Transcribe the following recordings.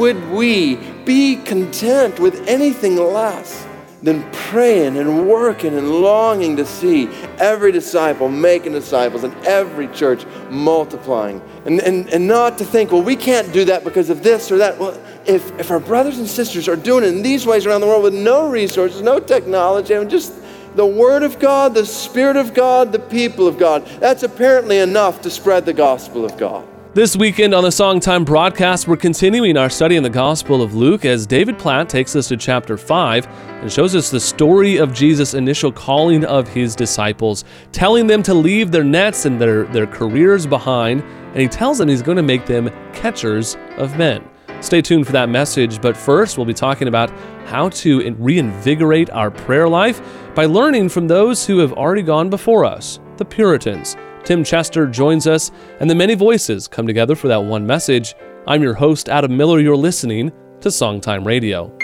would we be content with anything less than praying and working and longing to see every disciple making disciples and every church multiplying? And, and, and not to think, well, we can't do that because of this or that. Well, if, if our brothers and sisters are doing it in these ways around the world with no resources, no technology, mean, just the Word of God, the Spirit of God, the people of God, that's apparently enough to spread the gospel of God. This weekend on the Songtime broadcast, we're continuing our study in the Gospel of Luke as David Platt takes us to chapter 5 and shows us the story of Jesus' initial calling of his disciples, telling them to leave their nets and their, their careers behind, and he tells them he's going to make them catchers of men. Stay tuned for that message, but first, we'll be talking about how to reinvigorate our prayer life by learning from those who have already gone before us, the Puritans. Tim Chester joins us, and the many voices come together for that one message. I'm your host, Adam Miller. You're listening to Songtime Radio.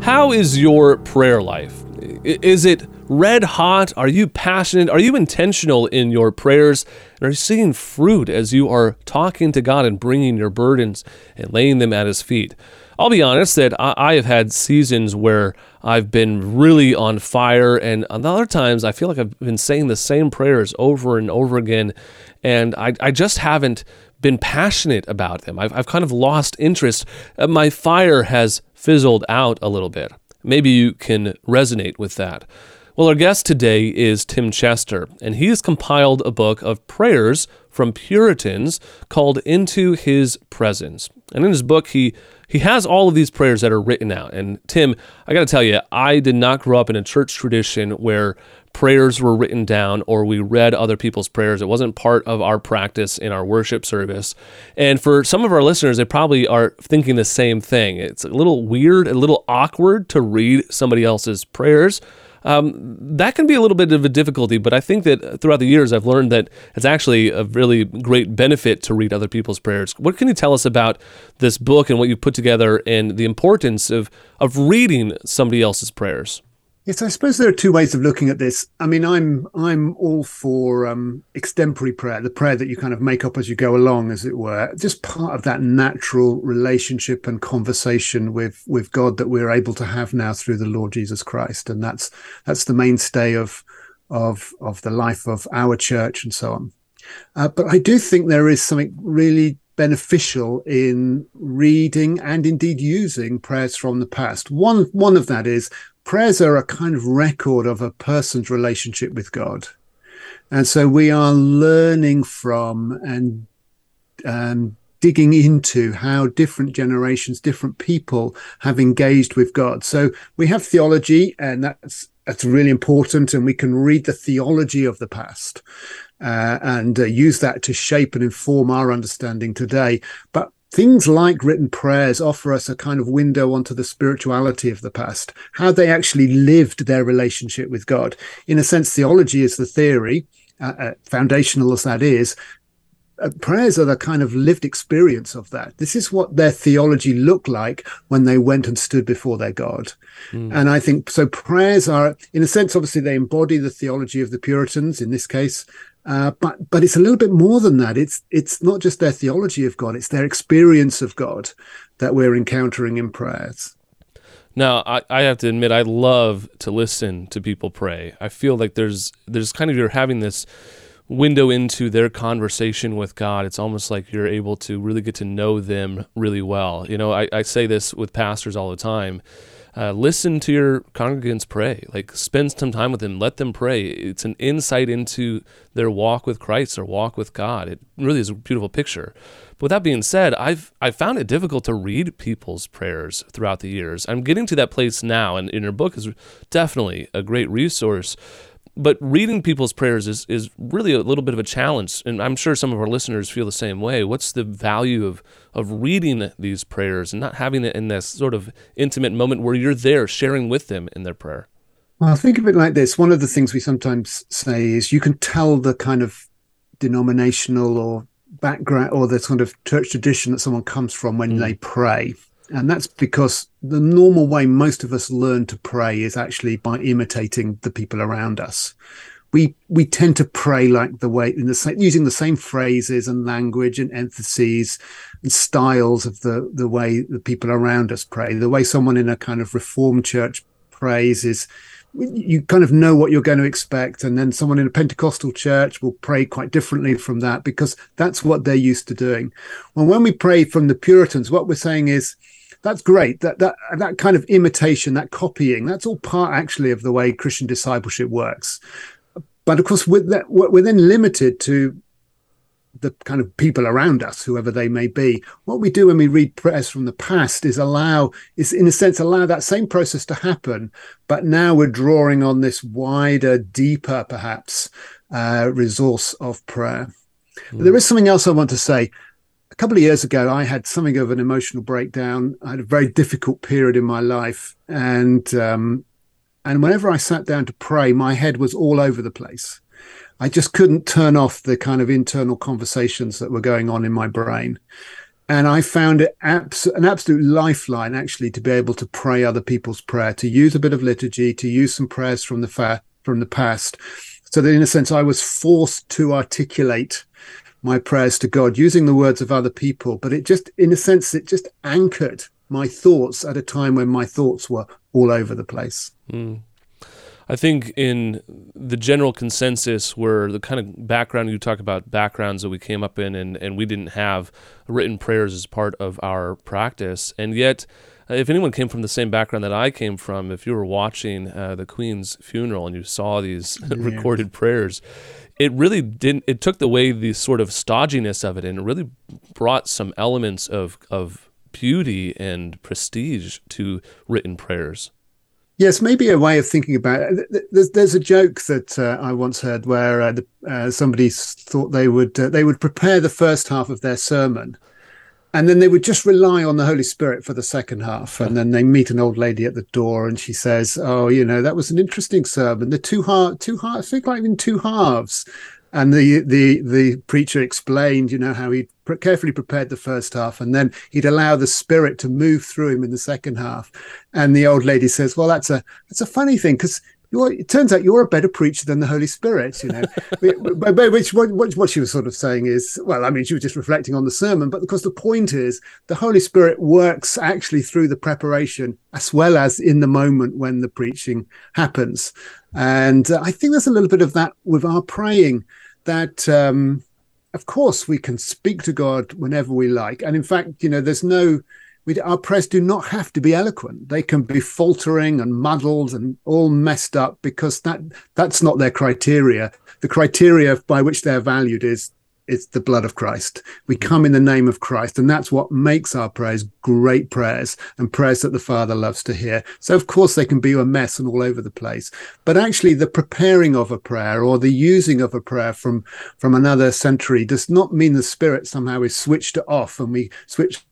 How is your prayer life? Is it red hot? Are you passionate? Are you intentional in your prayers? And are you seeing fruit as you are talking to God and bringing your burdens and laying them at His feet? I'll be honest that I, have had seasons where I've been really on fire, and other times I feel like I've been saying the same prayers over and over again, and I, I just haven't been passionate about them. I've, I've kind of lost interest. Uh, my fire has fizzled out a little bit. Maybe you can resonate with that. Well, our guest today is Tim Chester, and he has compiled a book of prayers from Puritans called Into His Presence. And in his book, he he has all of these prayers that are written out. And Tim, I got to tell you, I did not grow up in a church tradition where prayers were written down or we read other people's prayers. It wasn't part of our practice in our worship service. And for some of our listeners, they probably are thinking the same thing. It's a little weird, a little awkward to read somebody else's prayers um, that can be a little bit of a difficulty. But I think that throughout the years, I've learned that it's actually a really great benefit to read other people's prayers. What can you tell us about this book and what you put together and the importance of, of reading somebody else's prayers? Yes, I suppose there are two ways of looking at this. I mean, I'm I'm all for um, extempore prayer, the prayer that you kind of make up as you go along, as it were, just part of that natural relationship and conversation with with God that we're able to have now through the Lord Jesus Christ, and that's that's the mainstay of of of the life of our church and so on. Uh, but I do think there is something really beneficial in reading and indeed using prayers from the past. One one of that is prayers are a kind of record of a person's relationship with God. And so we are learning from and um, digging into how different generations, different people have engaged with God. So we have theology, and that's that's really important, and we can read the theology of the past. Uh, and uh, use that to shape and inform our understanding today. But things like written prayers offer us a kind of window onto the spirituality of the past, how they actually lived their relationship with God. In a sense, theology is the theory, uh, uh, foundational as that is. Uh, prayers are the kind of lived experience of that. This is what their theology looked like when they went and stood before their God. Mm. And I think so. Prayers are, in a sense, obviously, they embody the theology of the Puritans in this case, uh, but but it's a little bit more than that. It's it's not just their theology of God; it's their experience of God that we're encountering in prayers. Now, I, I have to admit, I love to listen to people pray. I feel like there's there's kind of you're having this window into their conversation with God. It's almost like you're able to really get to know them really well. You know, I, I say this with pastors all the time uh, listen to your congregants pray. Like spend some time with them. Let them pray. It's an insight into their walk with Christ or walk with God. It really is a beautiful picture. But with that being said, I've I found it difficult to read people's prayers throughout the years. I'm getting to that place now, and in your book is definitely a great resource but reading people's prayers is, is really a little bit of a challenge. And I'm sure some of our listeners feel the same way. What's the value of, of reading these prayers and not having it in this sort of intimate moment where you're there sharing with them in their prayer? Well, think of it like this. One of the things we sometimes say is you can tell the kind of denominational or background or the sort of church tradition that someone comes from when mm. they pray. And that's because the normal way most of us learn to pray is actually by imitating the people around us. We we tend to pray like the way in the same using the same phrases and language and emphases and styles of the the way the people around us pray. The way someone in a kind of reformed church prays is you kind of know what you're going to expect and then someone in a pentecostal church will pray quite differently from that because that's what they're used to doing. Well when we pray from the puritans what we're saying is that's great. That that that kind of imitation that copying that's all part actually of the way christian discipleship works but of course with that we're then limited to the kind of people around us, whoever they may be. What we do when we read prayers from the past is allow, is in a sense, allow that same process to happen. But now we're drawing on this wider, deeper, perhaps, uh, resource of prayer. Mm. There is something else I want to say. A couple of years ago, I had something of an emotional breakdown. I had a very difficult period in my life, and um, and whenever I sat down to pray, my head was all over the place I just couldn't turn off the kind of internal conversations that were going on in my brain. And I found it abs- an absolute lifeline, actually, to be able to pray other people's prayer, to use a bit of liturgy, to use some prayers from the fa- from the past, so that in a sense I was forced to articulate my prayers to God using the words of other people. But it just, in a sense, it just anchored my thoughts at a time when my thoughts were all over the place. Mm. I think in the general consensus where the kind of background you talk about backgrounds that we came up in and, and we didn't have written prayers as part of our practice. And yet, uh, if anyone came from the same background that I came from, if you were watching uh, the Queen's funeral and you saw these yeah. recorded prayers, it really didn't, it took away the sort of stodginess of it and it really brought some elements of, of beauty and prestige to written prayers. Yes, maybe a way of thinking about it. There's, there's a joke that uh, I once heard where uh, the, uh, somebody thought they would uh, they would prepare the first half of their sermon, and then they would just rely on the Holy Spirit for the second half. And then they meet an old lady at the door, and she says, "Oh, you know, that was an interesting sermon. The two half, two half, I think like in two halves." And the the the preacher explained you know how he carefully prepared the first half and then he'd allow the spirit to move through him in the second half and the old lady says well that's a that's a funny thing because it turns out you're a better preacher than the Holy Spirit, you know. Which what, what she was sort of saying is, well, I mean, she was just reflecting on the sermon, but because the point is, the Holy Spirit works actually through the preparation as well as in the moment when the preaching happens. And uh, I think there's a little bit of that with our praying that um, of course we can speak to God whenever we like, and in fact, you know, there's no we, our prayers do not have to be eloquent. They can be faltering and muddled and all messed up because that that's not their criteria. The criteria by which they're valued is it's the blood of Christ. We mm. come in the name of Christ, and that's what makes our prayers great prayers and prayers that the Father loves to hear. So, of course, they can be a mess and all over the place. But actually, the preparing of a prayer or the using of a prayer from from another century does not mean the Spirit somehow is switched off and we switch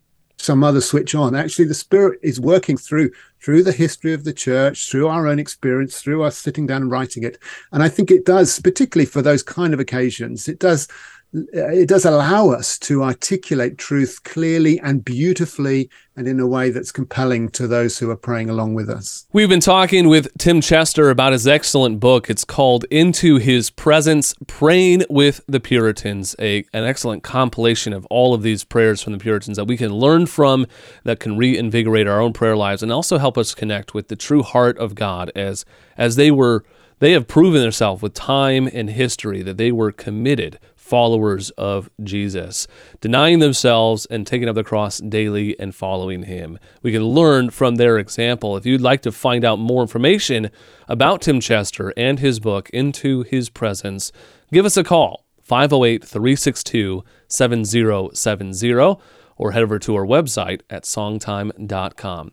some other switch on. Actually, the Spirit is working through through the history of the church, through our own experience, through us sitting down and writing it. And I think it does, particularly for those kind of occasions, it does Uh, it does allow us to articulate truth clearly and beautifully and in a way that's compelling to those who are praying along with us. We've been talking with Tim Chester about his excellent book. It's called Into His Presence Praying with the Puritans, a, an excellent compilation of all of these prayers from the Puritans that we can learn from, that can reinvigorate our own prayer lives, and also help us connect with the true heart of God as, as they were. They have proven themselves with time and history that they were committed followers of Jesus, denying themselves and taking up the cross daily and following him. We can learn from their example. If you'd like to find out more information about Tim Chester and his book, Into His Presence, give us a call, 508 362 7070, or head over to our website at songtime.com.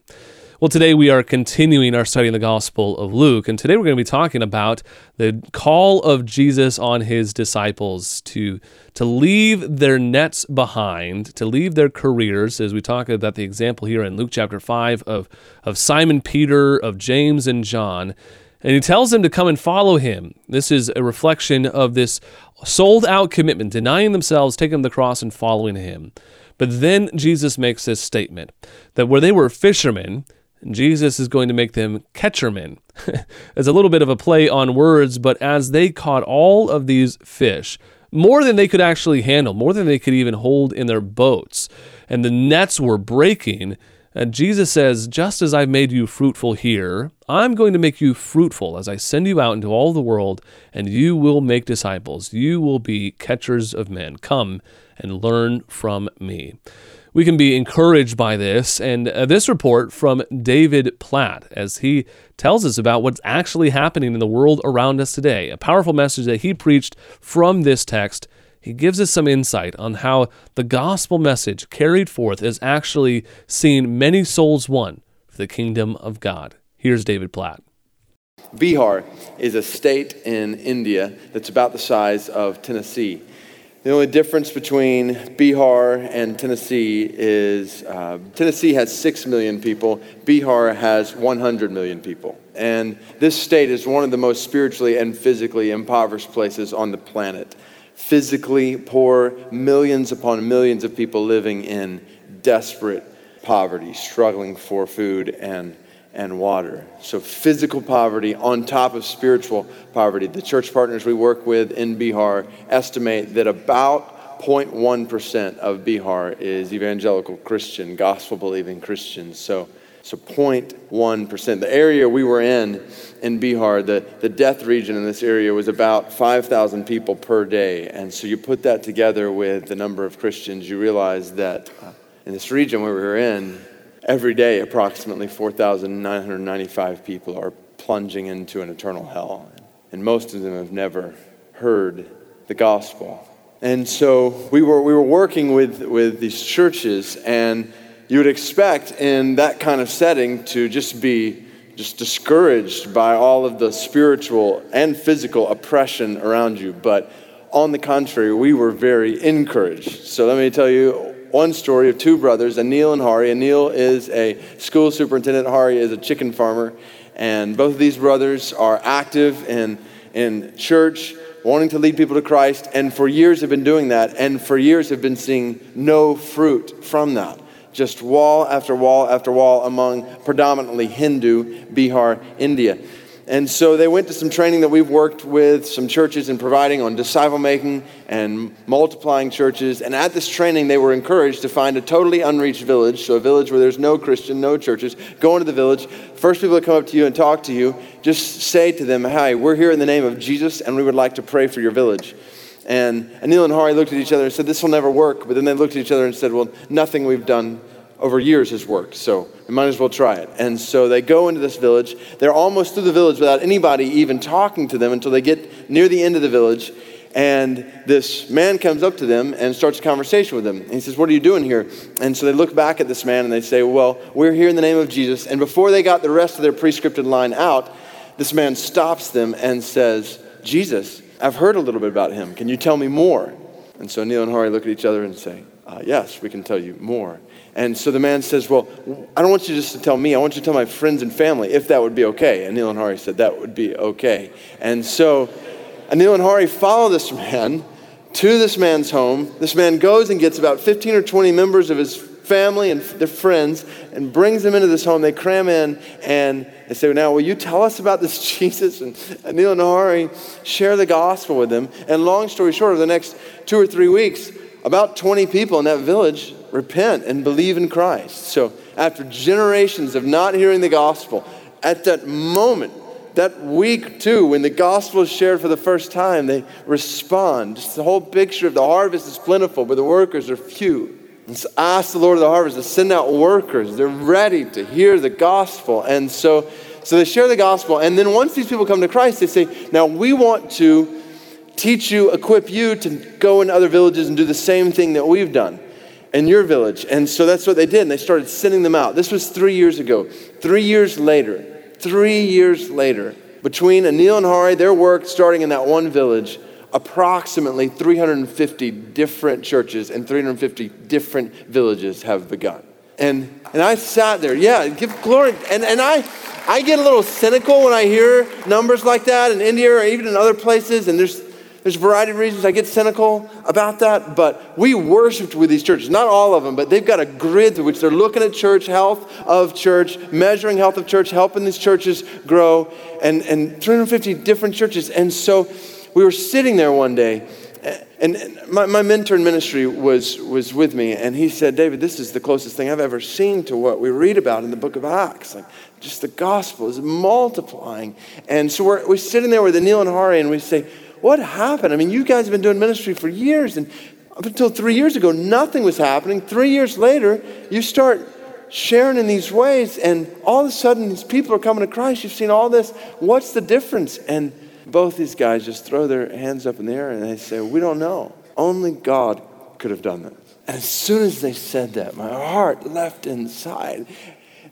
Well, today we are continuing our study in the Gospel of Luke, and today we're going to be talking about the call of Jesus on his disciples to, to leave their nets behind, to leave their careers, as we talk about the example here in Luke chapter 5 of, of Simon Peter, of James, and John. And he tells them to come and follow him. This is a reflection of this sold out commitment, denying themselves, taking the cross, and following him. But then Jesus makes this statement that where they were fishermen, Jesus is going to make them catchermen. it's a little bit of a play on words, but as they caught all of these fish, more than they could actually handle, more than they could even hold in their boats, and the nets were breaking, and Jesus says, Just as I've made you fruitful here, I'm going to make you fruitful as I send you out into all the world, and you will make disciples. You will be catchers of men. Come and learn from me we can be encouraged by this and uh, this report from David Platt as he tells us about what's actually happening in the world around us today. A powerful message that he preached from this text. He gives us some insight on how the gospel message carried forth is actually seeing many souls won for the kingdom of God. Here's David Platt. Bihar is a state in India that's about the size of Tennessee. The only difference between Bihar and Tennessee is uh, Tennessee has 6 million people, Bihar has 100 million people. And this state is one of the most spiritually and physically impoverished places on the planet. Physically poor, millions upon millions of people living in desperate poverty, struggling for food and and water. So, physical poverty on top of spiritual poverty. The church partners we work with in Bihar estimate that about 0.1% of Bihar is evangelical Christian, gospel believing Christians. So, so 0.1%. The area we were in, in Bihar, the, the death region in this area was about 5,000 people per day. And so you put that together with the number of Christians, you realize that uh, in this region where we were in, Every day, approximately 4,995 people are plunging into an eternal hell, and most of them have never heard the gospel. And so we were, we were working with, with these churches, and you would expect in that kind of setting to just be just discouraged by all of the spiritual and physical oppression around you. But on the contrary, we were very encouraged. So let me tell you one story of two brothers, Anil and Hari. Anil is a school superintendent, Hari is a chicken farmer. And both of these brothers are active in, in church, wanting to lead people to Christ, and for years have been doing that, and for years have been seeing no fruit from that. Just wall after wall after wall among predominantly Hindu Bihar, India. And so they went to some training that we've worked with some churches in providing on disciple making and multiplying churches. And at this training, they were encouraged to find a totally unreached village, so a village where there's no Christian, no churches. Go into the village. First people that come up to you and talk to you, just say to them, Hi, we're here in the name of Jesus, and we would like to pray for your village. And Anil and Hari looked at each other and said, This will never work. But then they looked at each other and said, Well, nothing we've done over years has worked, so we might as well try it. And so they go into this village. They're almost through the village without anybody even talking to them until they get near the end of the village. And this man comes up to them and starts a conversation with them. And he says, What are you doing here? And so they look back at this man and they say, Well, we're here in the name of Jesus. And before they got the rest of their prescripted line out, this man stops them and says, Jesus, I've heard a little bit about him. Can you tell me more? And so Anil and Hari look at each other and say, uh, Yes, we can tell you more. And so the man says, Well, I don't want you just to tell me. I want you to tell my friends and family if that would be okay. And Anil and Hari said that would be okay. And so Anil and Hari follow this man to this man's home. This man goes and gets about 15 or 20 members of his family and their friends and brings them into this home. They cram in and they say, Now, will you tell us about this Jesus? And Anil and Hari share the gospel with them. And long story short, over the next two or three weeks, about 20 people in that village repent and believe in Christ. So, after generations of not hearing the gospel, at that moment, that week too, when the gospel is shared for the first time, they respond. Just the whole picture of the harvest is plentiful, but the workers are few. And so ask the Lord of the harvest to send out workers. They're ready to hear the gospel. And so, so they share the gospel. And then once these people come to Christ, they say, Now we want to teach you, equip you to go in other villages and do the same thing that we've done in your village. And so that's what they did. And they started sending them out. This was three years ago. Three years later, three years later, between Anil and Hari, their work starting in that one village, approximately 350 different churches and 350 different villages have begun. And, and I sat there, yeah, give glory. And, and I, I get a little cynical when I hear numbers like that in India or even in other places. And there's, There's a variety of reasons I get cynical about that, but we worshiped with these churches. Not all of them, but they've got a grid through which they're looking at church, health of church, measuring health of church, helping these churches grow, and, and 350 different churches. And so we were sitting there one day, and my, my mentor in ministry was, was with me, and he said, David, this is the closest thing I've ever seen to what we read about in the book of Acts. Like, just the gospel is multiplying. And so we're, we're sitting there with Anil and Hari, and we say, What happened? I mean, you guys have been doing ministry for years, and up until three years ago, nothing was happening. Three years later, you start sharing in these ways, and all of a sudden, these people are coming to Christ. You've seen all this. What's the difference? And both these guys just throw their hands up in the air and they say, We don't know. Only God could have done this. And as soon as they said that, my heart left inside.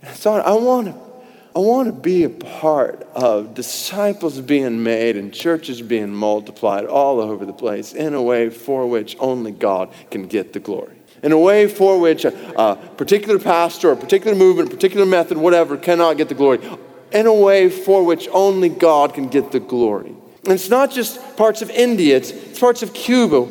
I thought, I want to. I want to be a part of disciples being made and churches being multiplied all over the place in a way for which only God can get the glory. In a way for which a, a particular pastor, a particular movement, a particular method, whatever, cannot get the glory in a way for which only God can get the glory. And it's not just parts of India, it's, it's parts of Cuba.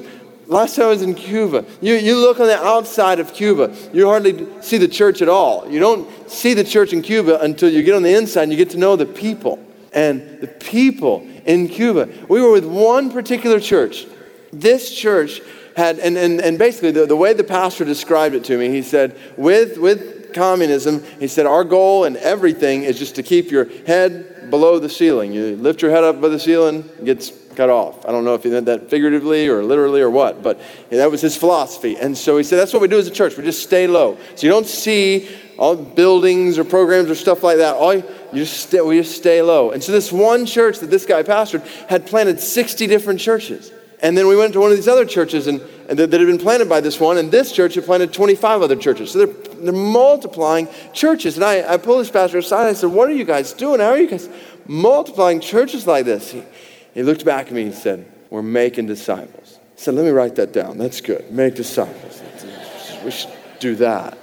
Last time I was in Cuba, you, you look on the outside of Cuba, you hardly see the church at all. You don't see the church in Cuba until you get on the inside and you get to know the people. And the people in Cuba, we were with one particular church. This church had, and, and, and basically the, the way the pastor described it to me, he said, with, with communism, he said, Our goal and everything is just to keep your head below the ceiling. You lift your head up above the ceiling, it gets cut off. I don't know if he meant that figuratively or literally or what, but that was his philosophy. And so he said, That's what we do as a church. We just stay low. So you don't see all buildings or programs or stuff like that. All you, you just stay, we just stay low. And so this one church that this guy pastored had planted 60 different churches. And then we went to one of these other churches and, and that, that, had been planted by this one, and this church had planted 25 other churches. So they're, they're multiplying churches. And I, I pulled this pastor aside. and I said, What are you guys doing? How are you guys multiplying churches like this? He, he looked back at me and said, We're making disciples. I said, Let me write that down. That's good. Make disciples. We should do that.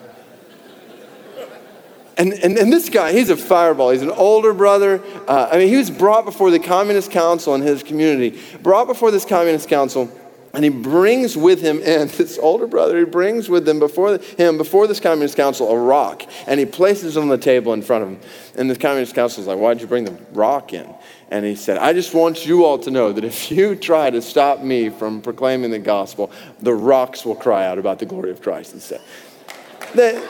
And, and, and this guy, he's a fireball. He's an older brother. Uh, I mean, he was brought before the Communist Council in his community, brought before this Communist Council, and he brings with him, and this older brother, he brings with him before him, before this Communist Council, a rock, and he places it on the table in front of him. And the Communist Council is like, Why'd you bring the rock in? And he said, I just want you all to know that if you try to stop me from proclaiming the gospel, the rocks will cry out about the glory of Christ instead. They,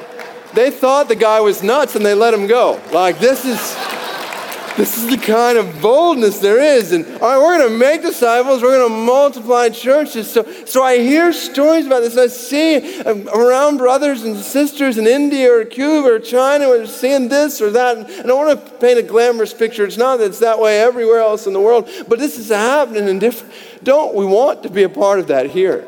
they thought the guy was nuts and they let him go. Like, this is. This is the kind of boldness there is. And all right, we're going to make disciples. We're going to multiply churches. So, so I hear stories about this. I see um, around brothers and sisters in India or Cuba or China who are seeing this or that. And I want to paint a glamorous picture. It's not that it's that way everywhere else in the world, but this is happening in different. Don't we want to be a part of that here?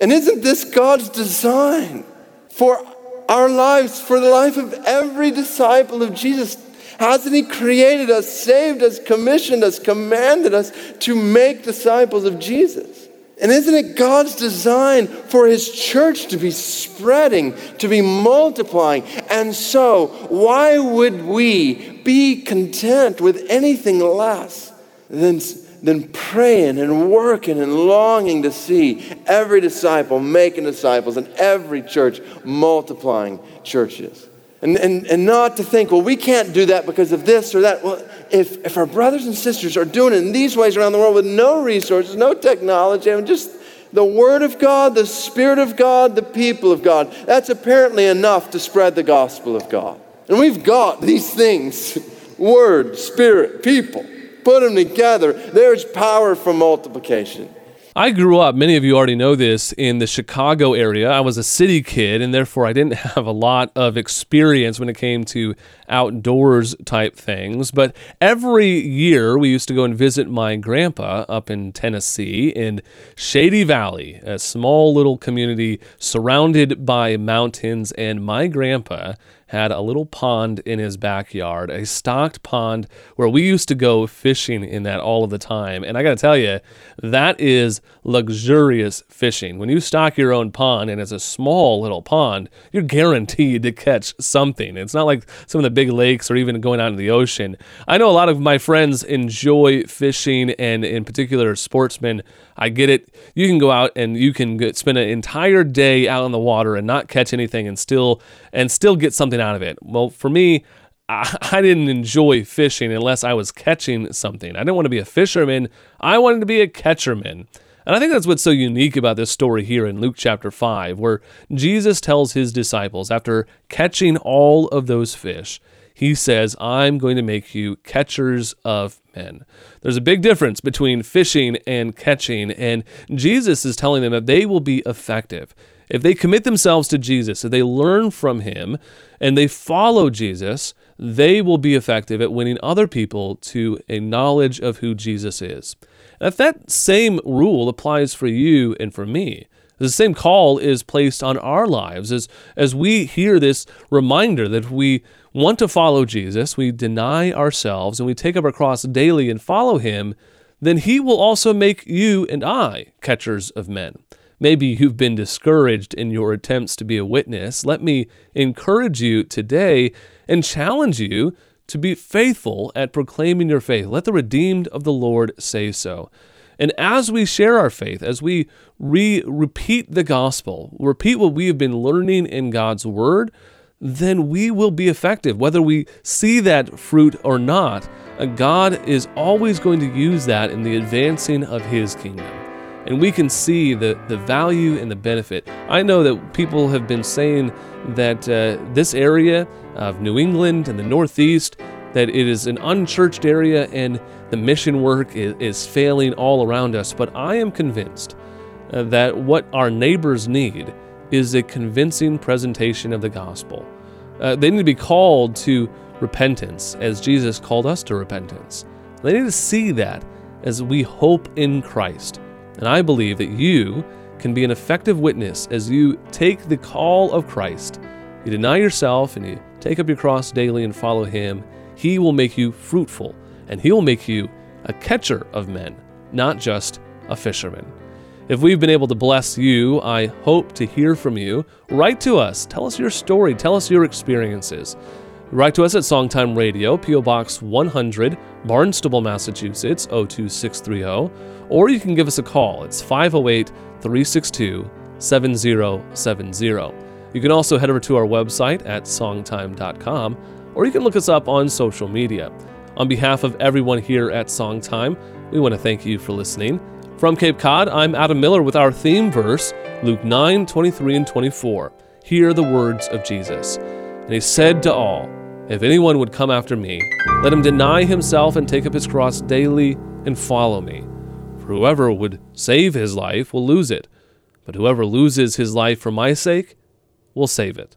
And isn't this God's design for our lives, for the life of every disciple of Jesus. Hasn't He created us, saved us, commissioned us, commanded us to make disciples of Jesus? And isn't it God's design for His church to be spreading, to be multiplying? And so, why would we be content with anything less than than praying and working and longing to see every disciple making disciples and every church multiplying churches. And, and, and not to think, well, we can't do that because of this or that. Well, if, if our brothers and sisters are doing it in these ways around the world with no resources, no technology, I mean, just the Word of God, the Spirit of God, the people of God, that's apparently enough to spread the gospel of God. And we've got these things Word, Spirit, people put them together, there's power for multiplication. I grew up, many of you already know this, in the Chicago area. I was a city kid, and therefore I didn't have a lot of experience when it came to outdoors type things. But every year we used to go and visit my grandpa up in Tennessee in Shady Valley, a small little community surrounded by mountains. And my grandpa had a little pond in his backyard, a stocked pond where we used to go fishing in that all of the time. And I got to tell you, that is luxurious fishing. When you stock your own pond and it's a small little pond, you're guaranteed to catch something. It's not like some of the big lakes or even going out into the ocean. I know a lot of my friends enjoy fishing and, in particular, sportsmen. I get it. You can go out and you can get, spend an entire day out on the water and not catch anything and still and still get something out of it. Well, for me, I, I didn't enjoy fishing unless I was catching something. I didn't want to be a fisherman. I wanted to be a catcherman. And I think that's what's so unique about this story here in Luke chapter 5, where Jesus tells his disciples, after catching all of those fish, he says, I'm going to make you catchers of men. There's a big difference between fishing and catching, and Jesus is telling them that they will be effective. If they commit themselves to Jesus, if they learn from him and they follow Jesus, they will be effective at winning other people to a knowledge of who Jesus is. And if that same rule applies for you and for me, the same call is placed on our lives as, as we hear this reminder that we want to follow Jesus, we deny ourselves, and we take up our cross daily and follow him, then he will also make you and I catchers of men. Maybe you've been discouraged in your attempts to be a witness. Let me encourage you today and challenge you to be faithful at proclaiming your faith. Let the redeemed of the Lord say so. And as we share our faith, as we re- repeat the gospel, repeat what we have been learning in God's word, then we will be effective. Whether we see that fruit or not, God is always going to use that in the advancing of His kingdom and we can see the, the value and the benefit. I know that people have been saying that uh, this area of New England and the Northeast, that it is an unchurched area and the mission work is, is failing all around us. But I am convinced uh, that what our neighbors need is a convincing presentation of the gospel. Uh, they need to be called to repentance as Jesus called us to repentance. They need to see that as we hope in Christ and I believe that you can be an effective witness as you take the call of Christ. You deny yourself and you take up your cross daily and follow Him. He will make you fruitful and He will make you a catcher of men, not just a fisherman. If we've been able to bless you, I hope to hear from you. Write to us. Tell us your story. Tell us your experiences. Write to us at Songtime Radio, P.O. Box 100, Barnstable, Massachusetts 02630, or you can give us a call. It's 508 362 7070. You can also head over to our website at songtime.com, or you can look us up on social media. On behalf of everyone here at Songtime, we want to thank you for listening. From Cape Cod, I'm Adam Miller with our theme verse, Luke 9 23 and 24. Hear the words of Jesus. And he said to all, If anyone would come after me, let him deny himself and take up his cross daily and follow me. For whoever would save his life will lose it, but whoever loses his life for my sake will save it.